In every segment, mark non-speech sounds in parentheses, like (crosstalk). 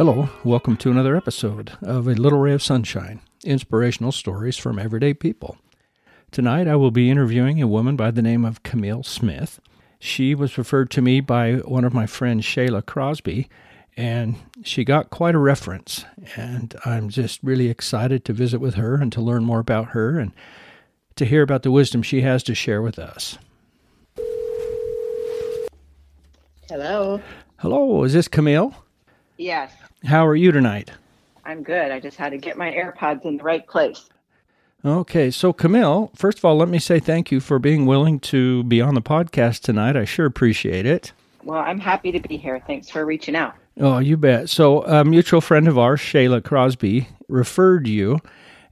Hello, welcome to another episode of A Little Ray of Sunshine Inspirational Stories from Everyday People. Tonight I will be interviewing a woman by the name of Camille Smith. She was referred to me by one of my friends, Shayla Crosby, and she got quite a reference. And I'm just really excited to visit with her and to learn more about her and to hear about the wisdom she has to share with us. Hello. Hello, is this Camille? Yes. How are you tonight? I'm good. I just had to get my AirPods in the right place. Okay, so Camille, first of all, let me say thank you for being willing to be on the podcast tonight. I sure appreciate it. Well, I'm happy to be here. Thanks for reaching out. Oh, you bet. So, a mutual friend of ours, Shayla Crosby, referred you,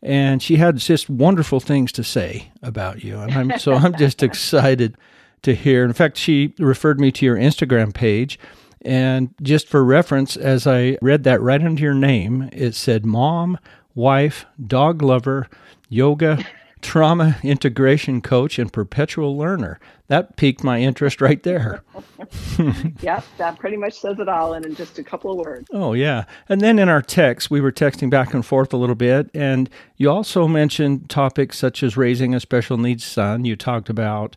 and she had just wonderful things to say about you. And I'm so I'm just (laughs) excited to hear. In fact, she referred me to your Instagram page and just for reference, as I read that right under your name, it said mom, wife, dog lover, yoga, (laughs) trauma integration coach, and perpetual learner. That piqued my interest right there. (laughs) yep, that pretty much says it all in just a couple of words. Oh, yeah. And then in our text, we were texting back and forth a little bit. And you also mentioned topics such as raising a special needs son. You talked about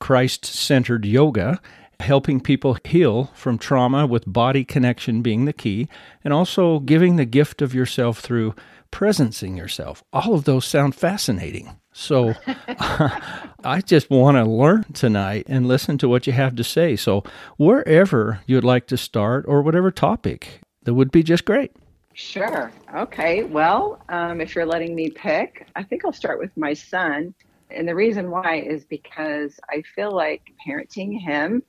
Christ centered yoga helping people heal from trauma with body connection being the key, and also giving the gift of yourself through presencing yourself. All of those sound fascinating. So (laughs) I just want to learn tonight and listen to what you have to say. So wherever you'd like to start or whatever topic, that would be just great. Sure. Okay. Well, um, if you're letting me pick, I think I'll start with my son. And the reason why is because I feel like parenting him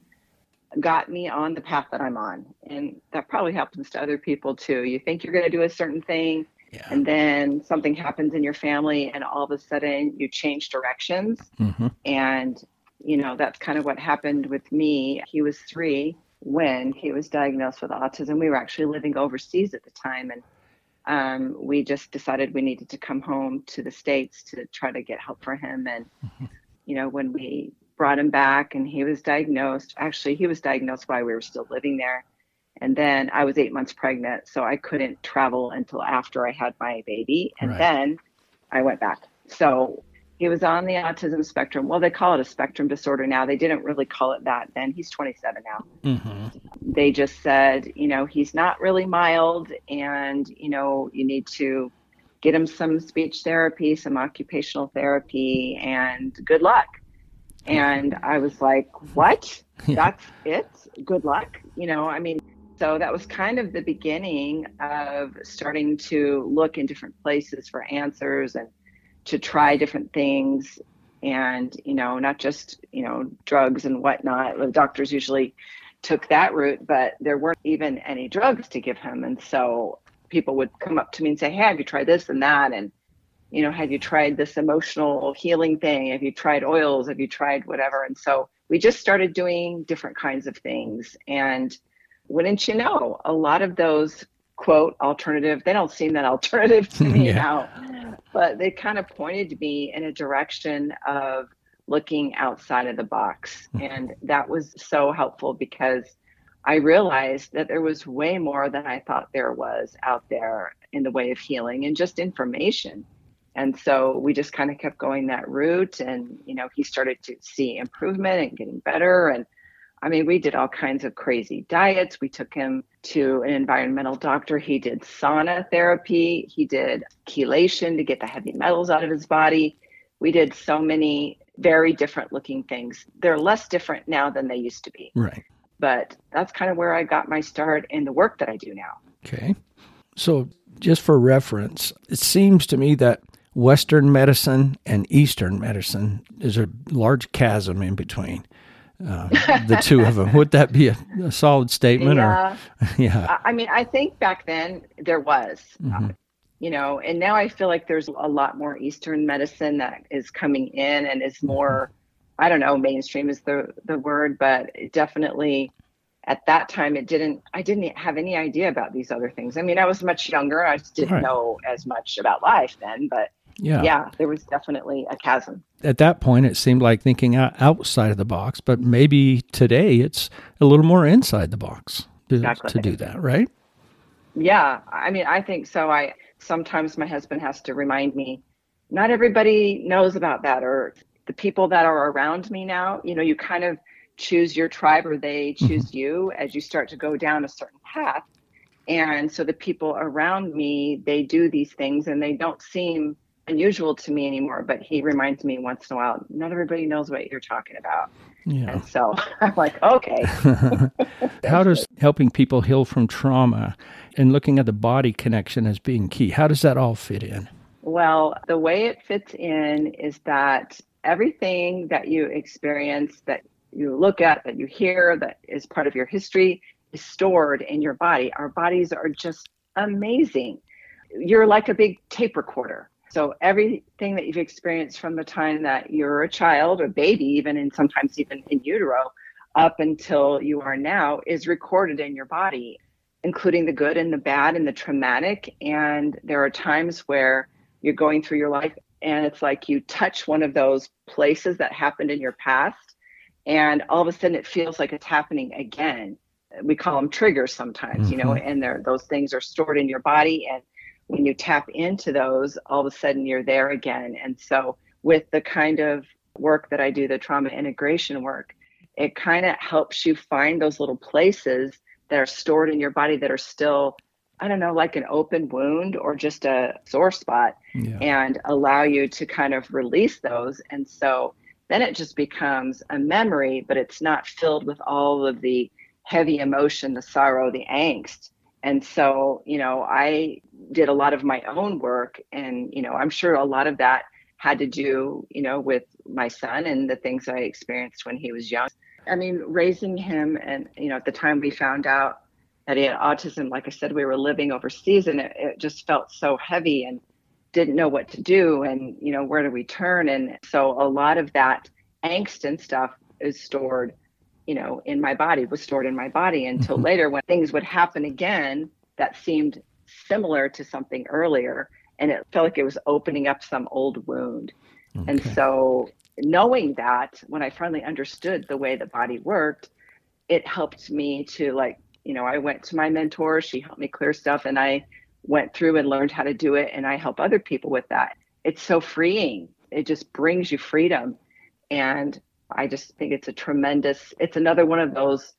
got me on the path that I'm on. And that probably happens to other people too. You think you're going to do a certain thing, yeah. and then something happens in your family, and all of a sudden you change directions. Mm-hmm. And, you know, that's kind of what happened with me. He was three when he was diagnosed with autism. We were actually living overseas at the time. And um, we just decided we needed to come home to the States to try to get help for him. And, mm-hmm. you know, when we brought him back and he was diagnosed. Actually, he was diagnosed while we were still living there. And then I was eight months pregnant, so I couldn't travel until after I had my baby. And right. then I went back. So he was on the autism spectrum. Well, they call it a spectrum disorder now. They didn't really call it that then. He's 27 now. Mm-hmm. They just said, you know, he's not really mild, and, you know, you need to get him some speech therapy, some occupational therapy, and good luck. And I was like, what? (laughs) That's it? Good luck. You know, I mean, so that was kind of the beginning of starting to look in different places for answers and to try different things and you know not just you know drugs and whatnot the doctors usually took that route but there weren't even any drugs to give him and so people would come up to me and say hey have you tried this and that and you know, have you tried this emotional healing thing? Have you tried oils? Have you tried whatever? And so we just started doing different kinds of things. And wouldn't you know, a lot of those quote alternative, they don't seem that (laughs) alternative to me (laughs) yeah. now, but they kind of pointed me in a direction of looking outside of the box. Hmm. And that was so helpful because I realized that there was way more than I thought there was out there in the way of healing and just information and so we just kind of kept going that route and you know he started to see improvement and getting better. And i mean we did all kinds of crazy diets. We took him to an environmental doctor. He did sauna therapy. He did chelation to get the heavy metals out of his body. We did so many very different looking things. They're less different now than they used to be. Right. But that's kind of where i got my start in the work that i do now. Okay. So just for reference it seems to me that Western medicine and Eastern medicine. There's a large chasm in between uh, the two of them. Would that be a, a solid statement? Yeah. Or, yeah. (laughs) I mean, I think back then there was. Mm-hmm. Uh, you know, and now I feel like there's a lot more Eastern medicine that is coming in and is more, mm-hmm. I don't know, mainstream is the the word, but definitely at that time it didn't i didn't have any idea about these other things i mean i was much younger i just didn't right. know as much about life then but yeah. Yeah, there was definitely a chasm. At that point, it seemed like thinking outside of the box, but maybe today it's a little more inside the box to, exactly. to do that, right? Yeah, I mean, I think so. I sometimes my husband has to remind me, not everybody knows about that, or the people that are around me now. You know, you kind of choose your tribe, or they mm-hmm. choose mm-hmm. you as you start to go down a certain path. And so the people around me, they do these things, and they don't seem unusual to me anymore. But he reminds me once in a while, not everybody knows what you're talking about. Yeah. And so (laughs) I'm like, okay. (laughs) how does helping people heal from trauma and looking at the body connection as being key, how does that all fit in? Well, the way it fits in is that everything that you experience, that you look at, that you hear, that is part of your history, is stored in your body. Our bodies are just amazing. You're like a big tape recorder. So everything that you've experienced from the time that you're a child or baby, even and sometimes even in utero, up until you are now, is recorded in your body, including the good and the bad and the traumatic. And there are times where you're going through your life and it's like you touch one of those places that happened in your past, and all of a sudden it feels like it's happening again. We call them triggers sometimes, mm-hmm. you know, mm-hmm. and those things are stored in your body and when you tap into those, all of a sudden you're there again. And so, with the kind of work that I do, the trauma integration work, it kind of helps you find those little places that are stored in your body that are still, I don't know, like an open wound or just a sore spot, yeah. and allow you to kind of release those. And so, then it just becomes a memory, but it's not filled with all of the heavy emotion, the sorrow, the angst and so, you know, I did a lot of my own work. And, you know, I'm sure a lot of that had to do, you know, with my son and the things I experienced when he was young. I mean, raising him, and, you know, at the time we found out that he had autism, like I said, we were living overseas and it, it just felt so heavy and didn't know what to do. And, you know, where do we turn? And so a lot of that angst and stuff is stored you know, in my body, was stored in my body until mm-hmm. later when things would happen again that seemed similar to something earlier. And it felt like it was opening up some old wound. Okay. And so, knowing that, when I finally understood the way the body worked, it helped me to, like, you know, I went to my mentor, she helped me clear stuff, and I went through and learned how to do it. And I help other people with that. It's so freeing. It just brings you freedom. And I just think it's a tremendous, it's another one of those,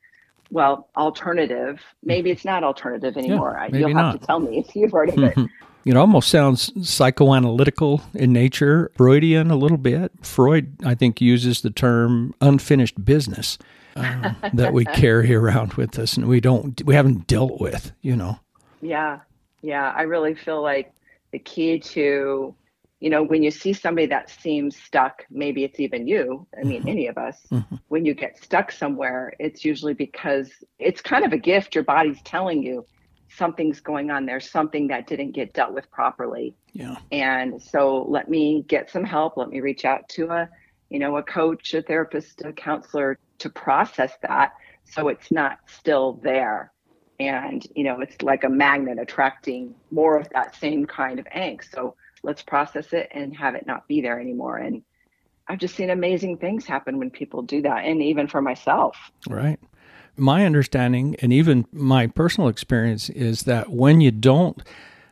well, alternative. Maybe it's not alternative anymore. Yeah, You'll have to tell me if you've heard of (laughs) it. It almost sounds psychoanalytical in nature, Freudian a little bit. Freud, I think, uses the term unfinished business uh, (laughs) that we carry around with us and we don't, we haven't dealt with, you know. Yeah. Yeah. I really feel like the key to you know, when you see somebody that seems stuck, maybe it's even you, I mean, mm-hmm. any of us, mm-hmm. when you get stuck somewhere, it's usually because it's kind of a gift. Your body's telling you something's going on there, something that didn't get dealt with properly. Yeah. And so let me get some help. Let me reach out to a, you know, a coach, a therapist, a counselor to process that so it's not still there. And, you know, it's like a magnet attracting more of that same kind of angst. So let's process it and have it not be there anymore. And i've just seen amazing things happen when people do that and even for myself. Right. My understanding and even my personal experience is that when you don't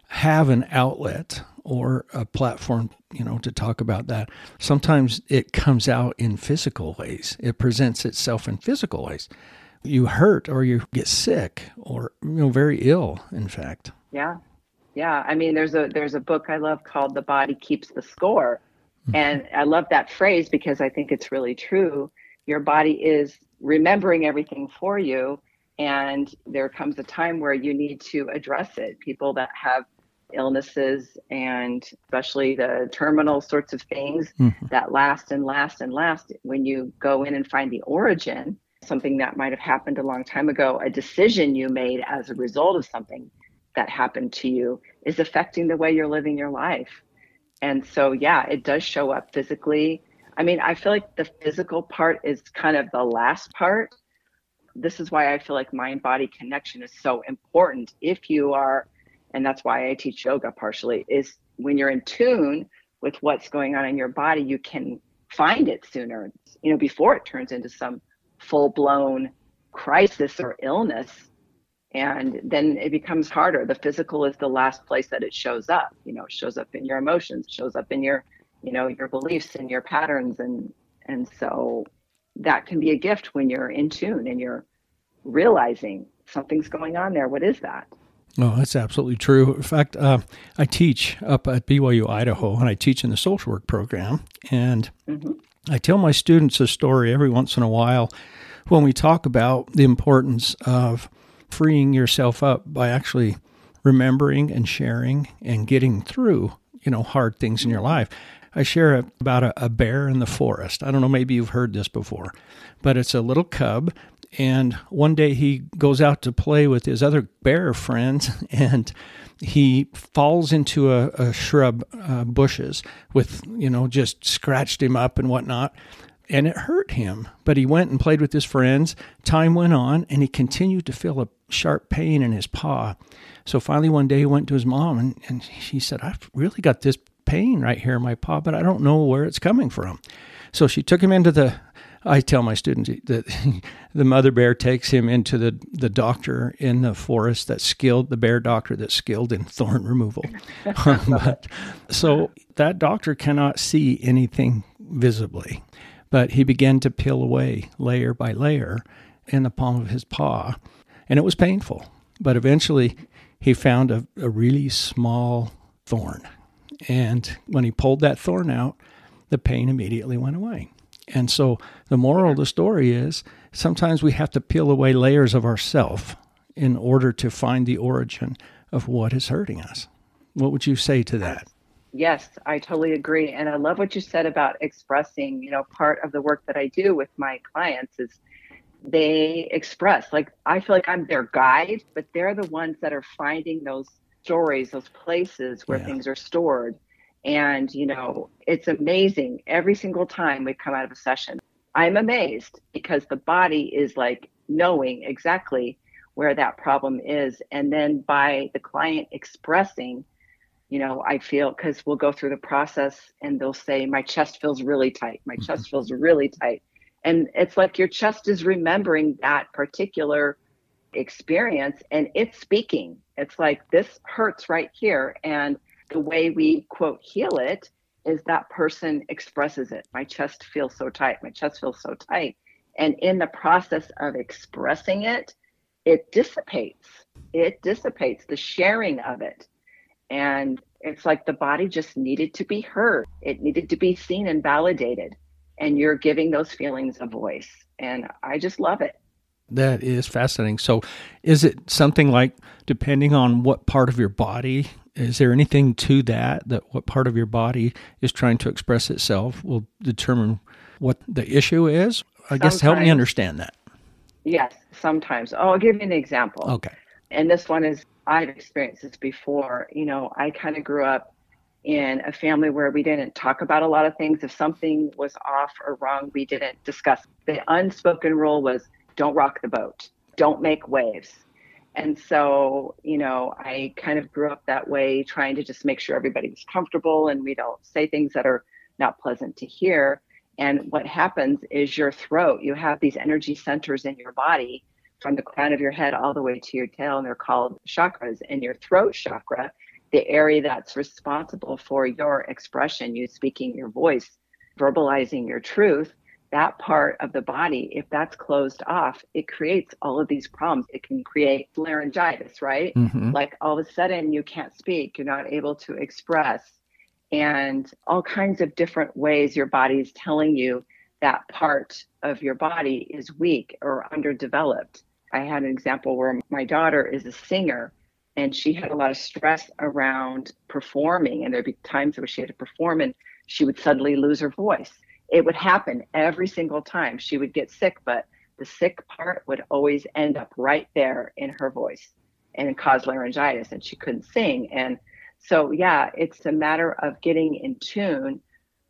have an outlet or a platform you know to talk about that sometimes it comes out in physical ways. It presents itself in physical ways. You hurt or you get sick or you know very ill in fact. Yeah yeah i mean there's a there's a book i love called the body keeps the score mm-hmm. and i love that phrase because i think it's really true your body is remembering everything for you and there comes a time where you need to address it people that have illnesses and especially the terminal sorts of things mm-hmm. that last and last and last when you go in and find the origin something that might have happened a long time ago a decision you made as a result of something that happened to you is affecting the way you're living your life. And so, yeah, it does show up physically. I mean, I feel like the physical part is kind of the last part. This is why I feel like mind body connection is so important. If you are, and that's why I teach yoga partially, is when you're in tune with what's going on in your body, you can find it sooner, you know, before it turns into some full blown crisis or illness And then it becomes harder. The physical is the last place that it shows up. You know, it shows up in your emotions, shows up in your, you know, your beliefs and your patterns. And and so that can be a gift when you're in tune and you're realizing something's going on there. What is that? Oh, that's absolutely true. In fact, uh, I teach up at BYU Idaho, and I teach in the social work program. And mm-hmm. I tell my students a story every once in a while when we talk about the importance of freeing yourself up by actually remembering and sharing and getting through, you know, hard things in your life. I share about a, a bear in the forest. I don't know, maybe you've heard this before, but it's a little cub and one day he goes out to play with his other bear friends (laughs) and he falls into a, a shrub uh, bushes with you know just scratched him up and whatnot and it hurt him. But he went and played with his friends. Time went on and he continued to feel a sharp pain in his paw. So finally one day he went to his mom and, and he said i've really got this pain right here in my paw but i don't know where it's coming from. So she took him into the I tell my students (laughs) that the mother bear takes him into the, the doctor in the forest that's skilled, the bear doctor that's skilled in (laughs) thorn removal. (laughs) but, so that doctor cannot see anything visibly, but he began to peel away layer by layer in the palm of his paw, and it was painful. But eventually, he found a, a really small thorn. And when he pulled that thorn out, the pain immediately went away. And so the moral of the story is sometimes we have to peel away layers of ourself in order to find the origin of what is hurting us. What would you say to that? Yes, I totally agree. And I love what you said about expressing, you know, part of the work that I do with my clients is they express like I feel like I'm their guide, but they're the ones that are finding those stories, those places where yeah. things are stored and, you know, it's amazing every single time we come out of a session. I'm amazed because the body is like knowing exactly where that problem is. And then by the client expressing, you know, I feel because we'll go through the process and they'll say, My chest feels really tight. My mm-hmm. chest feels really tight. And it's like your chest is remembering that particular experience and it's speaking. It's like, This hurts right here. And the way we quote heal it is that person expresses it. My chest feels so tight. My chest feels so tight. And in the process of expressing it, it dissipates. It dissipates the sharing of it. And it's like the body just needed to be heard. It needed to be seen and validated. And you're giving those feelings a voice. And I just love it. That is fascinating. So, is it something like depending on what part of your body is there anything to that that what part of your body is trying to express itself will determine what the issue is i sometimes, guess help me understand that yes sometimes oh, i'll give you an example okay and this one is i've experienced this before. You know i kind of grew up in a family where we didn't talk about a lot of things. If something was off or wrong we didn't discuss. The unspoken rule was don't rock the boat. Don't make waves. And so, you know, I kind of grew up that way, trying to just make sure everybody was comfortable and we don't say things that are not pleasant to hear. And what happens is your throat, you have these energy centers in your body from the crown of your head all the way to your tail, and they're called chakras. And your throat chakra, the area that's responsible for your expression, you speaking your voice, verbalizing your truth, that part of the body, if that's closed off, it creates all of these problems. It can create laryngitis, right? Mm-hmm. Like all of a sudden you can't speak, you're not able to express, and all kinds of different ways your body is telling you that part of your body is weak or underdeveloped. I had an example where my daughter is a singer and she had a lot of stress around performing, and there'd be times where she had to perform and she would suddenly lose her voice it would happen every single time she would get sick, but the sick part would always end up right there in her voice and cause laryngitis and she couldn't sing. And so, yeah, it's a matter of getting in tune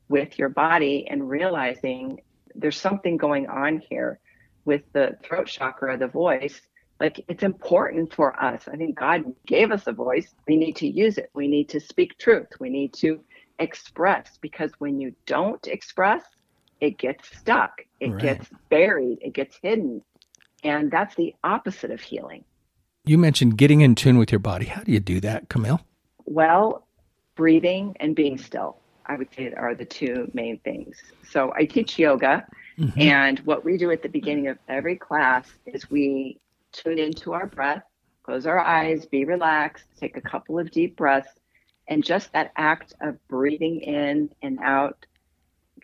with your body and realizing there's something going on here with the throat chakra, the voice. Like it's important for us. I think God gave us a voice. We need to use it. We need to speak truth. We need to express because when you don't express, it gets stuck, it right. gets buried, it gets hidden. And that's the opposite of healing. You mentioned getting in tune with your body. How do you do that, Camille? Well, breathing and being still, I would say, are the two main things. So I teach yoga, mm-hmm. and what we do at the beginning of every class is we tune into our breath, close our eyes, be relaxed, take a couple of deep breaths, and just that act of breathing in and out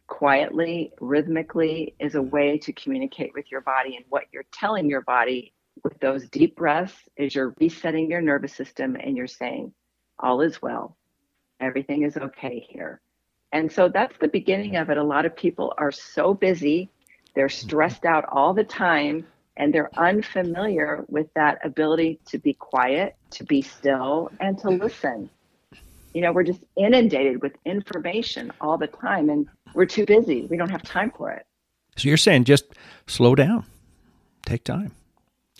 quietly, rhythmically, is a way to communicate with your body. And what you're telling your body with those deep breaths is you're resetting your nervous system and you're saying, All is well. Everything is okay here. And so that's the beginning of it. A lot of people are so busy, they're mm-hmm. stressed out all the time, and they're unfamiliar with that ability to be quiet, to be still, and to mm-hmm. listen. You know, we're just inundated with information all the time, and we're too busy. We don't have time for it. So you're saying just slow down, take time,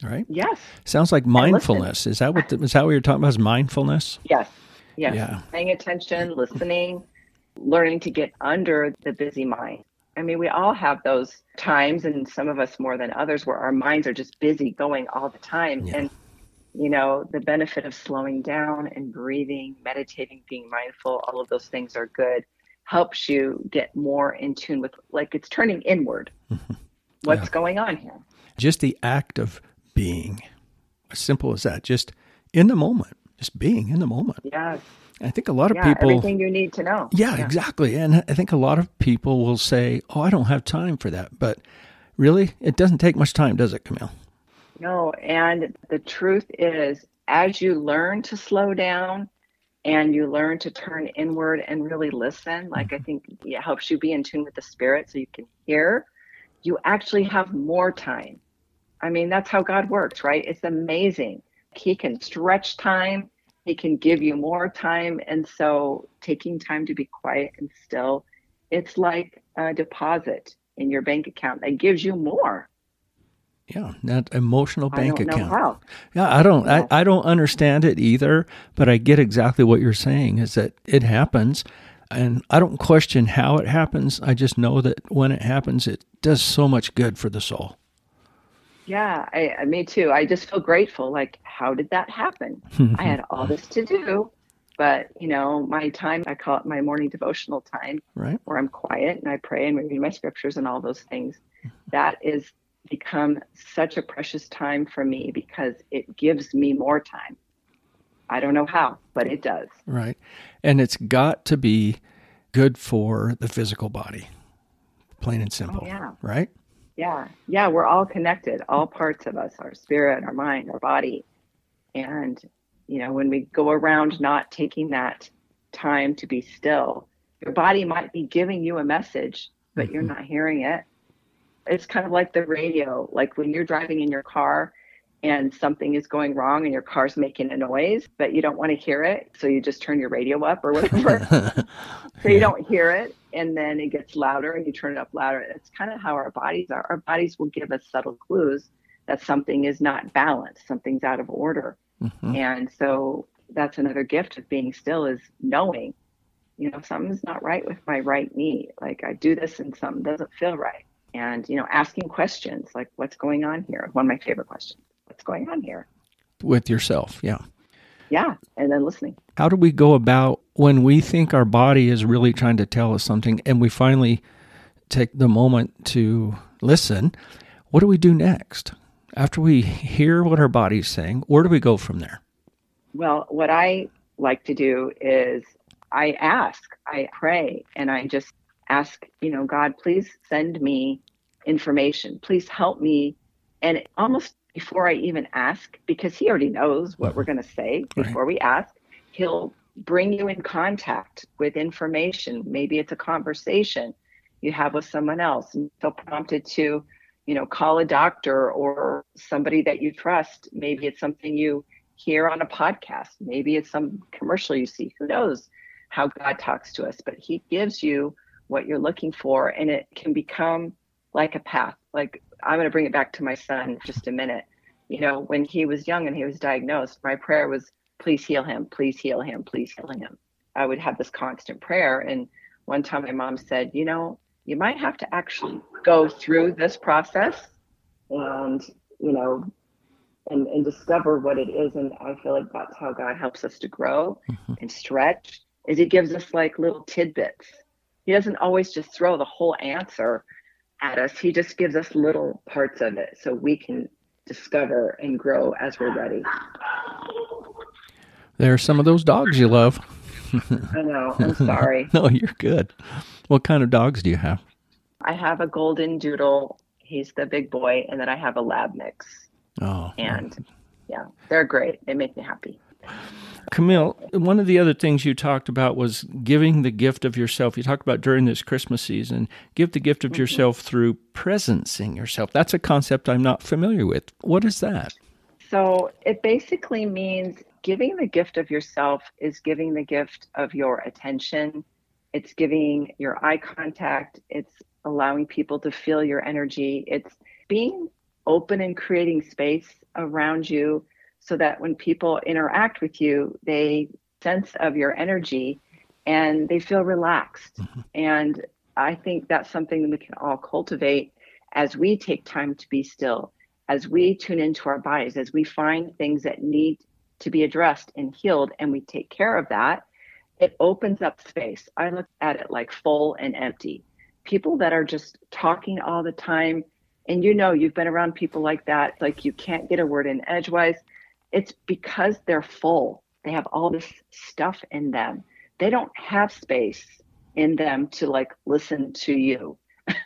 right? Yes. Sounds like mindfulness. Is that what the, is that what you're talking about? Is mindfulness? Yes. Yes. Yeah. Paying attention, listening, learning to get under the busy mind. I mean, we all have those times, and some of us more than others, where our minds are just busy going all the time. Yeah. And, you know, the benefit of slowing down and breathing, meditating, being mindful, all of those things are good. Helps you get more in tune with, like, it's turning inward. Mm-hmm. What's yeah. going on here? Just the act of being, as simple as that, just in the moment, just being in the moment. Yes. I think a lot of yeah, people everything you need to know. Yeah, yeah, exactly. And I think a lot of people will say, "Oh, I don't have time for that." But really, it doesn't take much time, does it, Camille? No, and the truth is as you learn to slow down and you learn to turn inward and really listen, like mm-hmm. I think it helps you be in tune with the spirit so you can hear, you actually have more time. I mean, that's how God works, right? It's amazing. He can stretch time he can give you more time. And so taking time to be quiet and still, it's like a deposit in your bank account that gives you more. Yeah, that emotional bank account. Yeah, I don't I, I don't understand it either, but I get exactly what you're saying is that it happens and I don't question how it happens. I just know that when it happens it does so much good for the soul. Yeah, I, me too. I just feel grateful. Like, how did that happen? I had all (laughs) this to do, but you know, my time, I call it my morning devotional time, right? Where I'm quiet and I pray and read my scriptures and all those things. Mm-hmm. That is become such a precious time for me because it gives me more time. I don't know how, but it does. Right. And it's got to be good for the physical body, plain and simple. Oh, yeah. Right? Yeah. Yeah. We're all connected, all parts of us, our spirit, our mind, our body. And, you know, when we go around not taking that time to be still, your body might be giving you a message, but mm-hmm. you're not hearing it. It's kind of like the radio. Like when you're driving in your car and something is going wrong and your car's making a noise, but you don't want to hear it. So you just turn your radio up or whatever. (laughs) so you don't hear it. And then it gets louder and you turn it up louder. It's kind of how our bodies are. Our bodies will give us subtle clues that something is not balanced, something's out of order. Mm-hmm. And so that's another gift of being still is knowing, you know, something's not right with my right knee. Like I do this and something doesn't feel right. And, you know, asking questions like, what's going on here? One of my favorite questions what's going on here with yourself yeah yeah and then listening how do we go about when we think our body is really trying to tell us something and we finally take the moment to listen what do we do next after we hear what our body's saying where do we go from there well what i like to do is i ask i pray and i just ask you know god please send me information please help me and almost before I even ask, because he already knows what we're mm-hmm. going to say before right. we ask. He'll bring you in contact with information. Maybe it's a conversation you have with someone else and feel prompted to, you know, call a doctor or somebody that you trust. Maybe it's something you hear on a podcast. Maybe it's some commercial you see. Who knows how God talks to us? But He gives you what you're looking for, and it can become like a path. Like I'm going to bring it back to my son just a minute. You know, when he was young and he was diagnosed, my prayer was, please heal him, please heal him, please heal him. I would have this constant prayer. And one time my mom said, you know, you might have to actually go through this process and, you know, and, and discover what it is. And I feel like that's how God helps us to grow mm-hmm. and stretch is he gives us like little tidbits. He doesn't always just throw the whole answer at us. He just gives us little parts of it so we can discover and grow as we're ready. There are some of those dogs you love. (laughs) I know. I'm sorry. (laughs) no, you're good. What kind of dogs do you have? I have a golden doodle. He's the big boy, and then I have a lab mix. Oh. And yeah, they're great. They make me happy. Camille, one of the other things you talked about was giving the gift of yourself. You talked about during this Christmas season, give the gift of mm-hmm. yourself through presencing yourself. That's a concept I'm not familiar with. What is that? So it basically means giving the gift of yourself is giving the gift of your attention. It's giving your eye contact. It's allowing people to feel your energy. It's being open and creating space around you so that when people interact with you, they sense of your energy and they feel relaxed. Mm-hmm. And I think that's something that we can all cultivate as we take time to be still, as we tune into our bodies, as we find things that need to be addressed and healed, and we take care of that. It opens up space. I look at it like full and empty. People that are just talking all the time, and you know, you've been around people like that, like you can't get a word in edgewise it's because they're full. They have all this stuff in them. They don't have space in them to like listen to you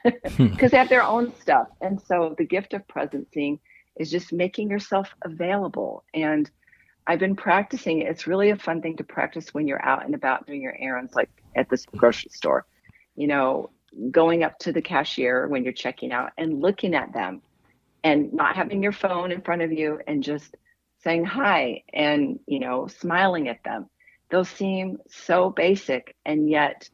because hmm. (laughs) they have their own stuff. And so the gift of presencing is just making yourself available. And I've been practicing it. It's really a fun thing to practice when you're out and about doing your errands, like at the grocery store. You know, going up to the cashier when you're checking out and looking at them and not having your phone in front of you and just saying hi and you know smiling at them those seem so basic and yet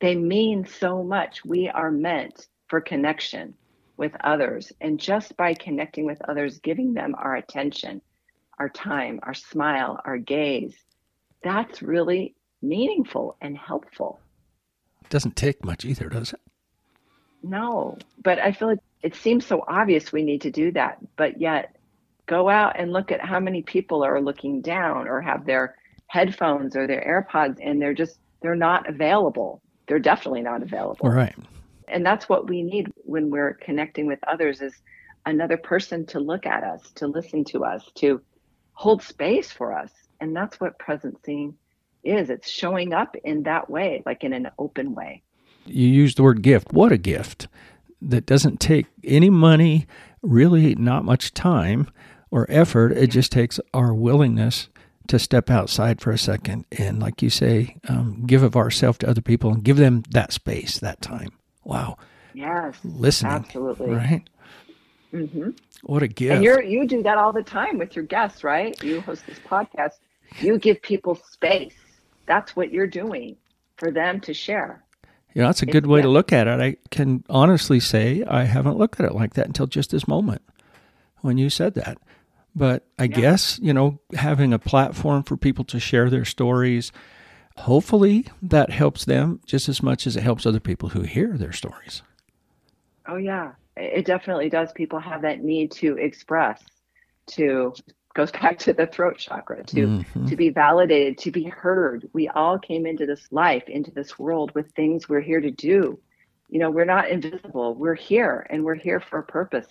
they mean so much we are meant for connection with others and just by connecting with others giving them our attention our time our smile our gaze that's really meaningful and helpful it doesn't take much either does it no but i feel like it seems so obvious we need to do that but yet go out and look at how many people are looking down or have their headphones or their AirPods and they're just they're not available. They're definitely not available. Right. And that's what we need when we're connecting with others is another person to look at us, to listen to us, to hold space for us. And that's what presencing is. It's showing up in that way, like in an open way. You use the word gift. What a gift that doesn't take any money, really not much time or effort. It just takes our willingness to step outside for a second and, like you say, um, give of ourselves to other people and give them that space, that time. Wow. Yes. Listening. Absolutely. Right. Mm-hmm. What a gift. And you you do that all the time with your guests, right? You host this podcast. You give people space. That's what you're doing for them to share. You know, that's a good way to look at it. I can honestly say I haven't looked at it like that until just this moment when you said that. But I yeah. guess, you know, having a platform for people to share their stories, hopefully that helps them just as much as it helps other people who hear their stories. Oh, yeah. It definitely does. People have that need to express, to goes (laughs) back to the throat chakra to mm-hmm. to be validated to be heard we all came into this life into this world with things we're here to do you know we're not invisible we're here and we're here for a purpose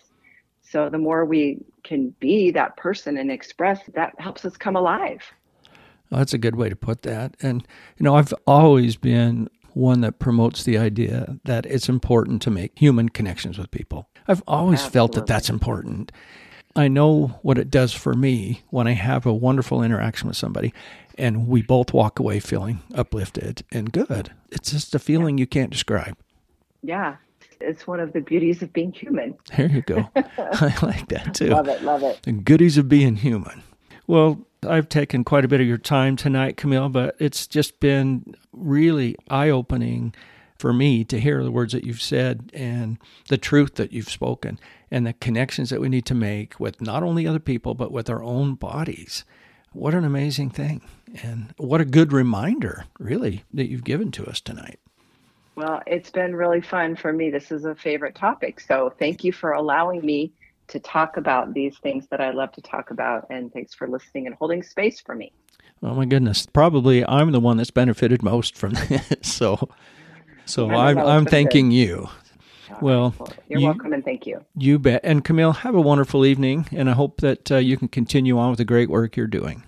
so the more we can be that person and express, that helps us come alive. Well, that's a good way to put that. And, you know, I've always been one that promotes the idea that it's important to make human connections with people. I've always Absolutely. felt that that's important. I know what it does for me when I have a wonderful interaction with somebody and we both walk away feeling uplifted and good. It's just a feeling yeah. you can't describe. Yeah it's one of the beauties of being human. There you go. (laughs) I like that too. Love it, love it. The goodies of being human. Well, I've taken quite a bit of your time tonight, Camille, but it's just been really eye opening for me to hear the words that you've said and the truth that you've spoken and the connections that we need to make with not only other people, but with our own bodies. What an amazing thing. And what a good reminder, really, that you've given to us tonight. Well, it's been really fun for me. This is a favorite topic. So thank you for allowing me to talk about these things that I love to talk about. And thanks for listening and holding space for me. Oh my goodness! Probably I'm the one that's benefited most from (laughs) this. So, so I'm I'm thanking good. you. Well, you're you, welcome and thank you. You bet. And Camille, have a wonderful evening, and I hope that uh, you can continue on with the great work you're doing.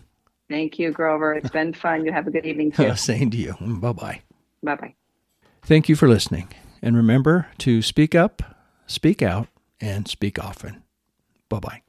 Thank you, Grover. It's been fun. You have a good evening (laughs) too. Same to you. Bye bye. Bye bye. Thank you for listening. And remember to speak up, speak out, and speak often. Bye bye.